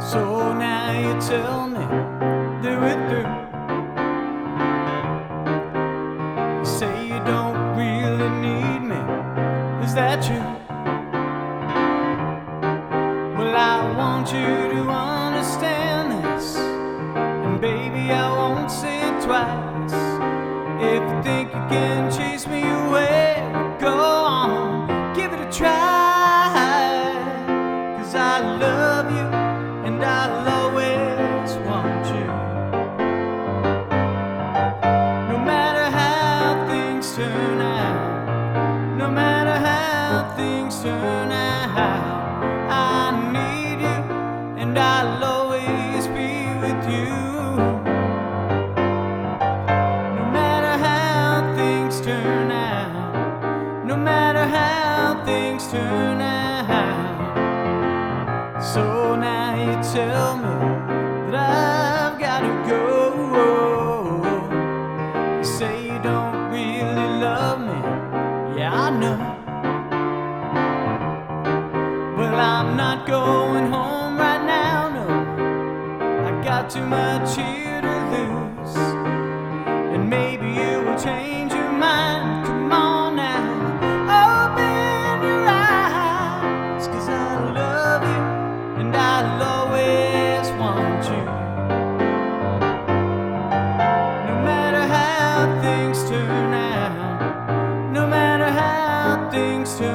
So now you tell me, do it through. You say you don't really need me, is that true? Well, I want you to understand this, and baby, I won't say it twice. If you think you can chase me away, go on, give it a try. Cause I love you turn out, no matter how things turn out, So now you tell me that I've got to go. You say you don't really love me, yeah, I know. Well, I'm not going home right now, no. I got too much here to lose. And maybe you will change I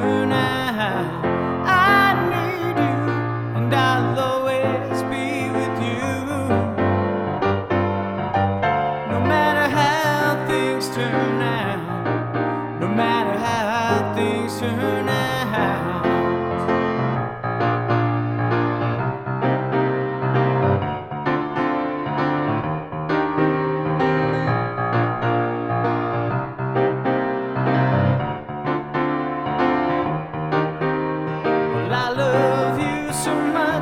need you and I'll always be with you. No matter how things turn out, no matter how things turn out.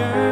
return.